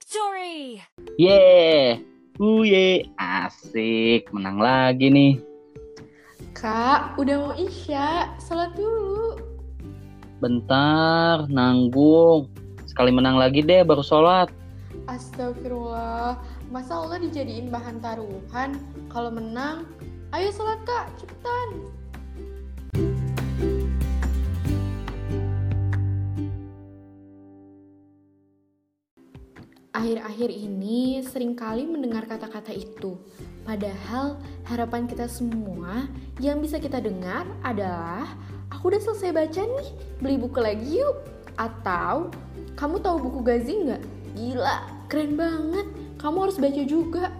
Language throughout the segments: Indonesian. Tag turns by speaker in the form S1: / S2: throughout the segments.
S1: Victory!
S2: Yeay, uye, asik, menang lagi nih.
S3: Kak, udah mau isya, sholat dulu.
S2: Bentar, nanggung. Sekali menang lagi deh baru sholat.
S3: Astagfirullah, masa Allah dijadiin bahan taruhan? Kalau menang, ayo sholat kak, cepetan. Akhir-akhir ini sering kali mendengar kata-kata itu. Padahal harapan kita semua yang bisa kita dengar adalah aku udah selesai baca nih, beli buku lagi yuk. Atau kamu tahu buku Gazi nggak? Gila, keren banget. Kamu harus baca juga.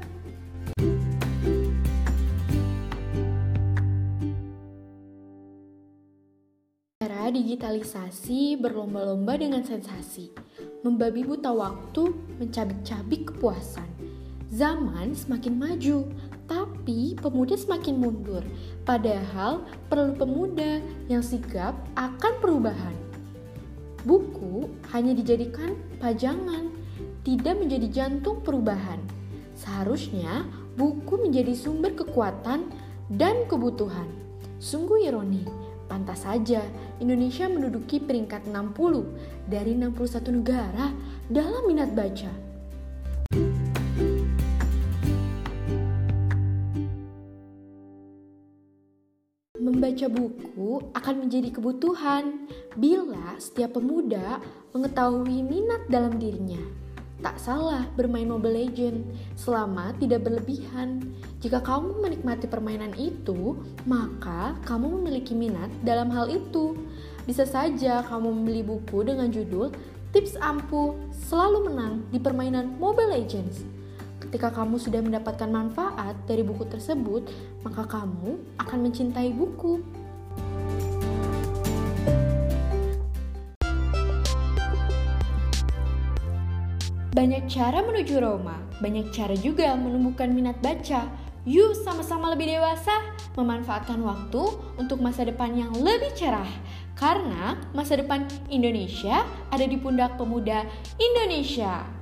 S3: Digitalisasi berlomba-lomba dengan sensasi, membabi buta waktu, mencabik-cabik kepuasan. Zaman semakin maju, tapi pemuda semakin mundur. Padahal perlu pemuda yang sigap akan perubahan. Buku hanya dijadikan pajangan, tidak menjadi jantung perubahan. Seharusnya buku menjadi sumber kekuatan dan kebutuhan. Sungguh ironi, pantas saja Indonesia menduduki peringkat 60 dari 61 negara dalam minat baca. Membaca buku akan menjadi kebutuhan bila setiap pemuda mengetahui minat dalam dirinya. Tak salah bermain Mobile Legend selama tidak berlebihan. Jika kamu menikmati permainan itu, maka kamu memiliki minat dalam hal itu. Bisa saja kamu membeli buku dengan judul Tips Ampuh Selalu Menang di Permainan Mobile Legends. Ketika kamu sudah mendapatkan manfaat dari buku tersebut, maka kamu akan mencintai buku. Banyak cara menuju Roma, banyak cara juga menumbuhkan minat baca. Yuk sama-sama lebih dewasa, memanfaatkan waktu untuk masa depan yang lebih cerah. Karena masa depan Indonesia ada di pundak pemuda Indonesia.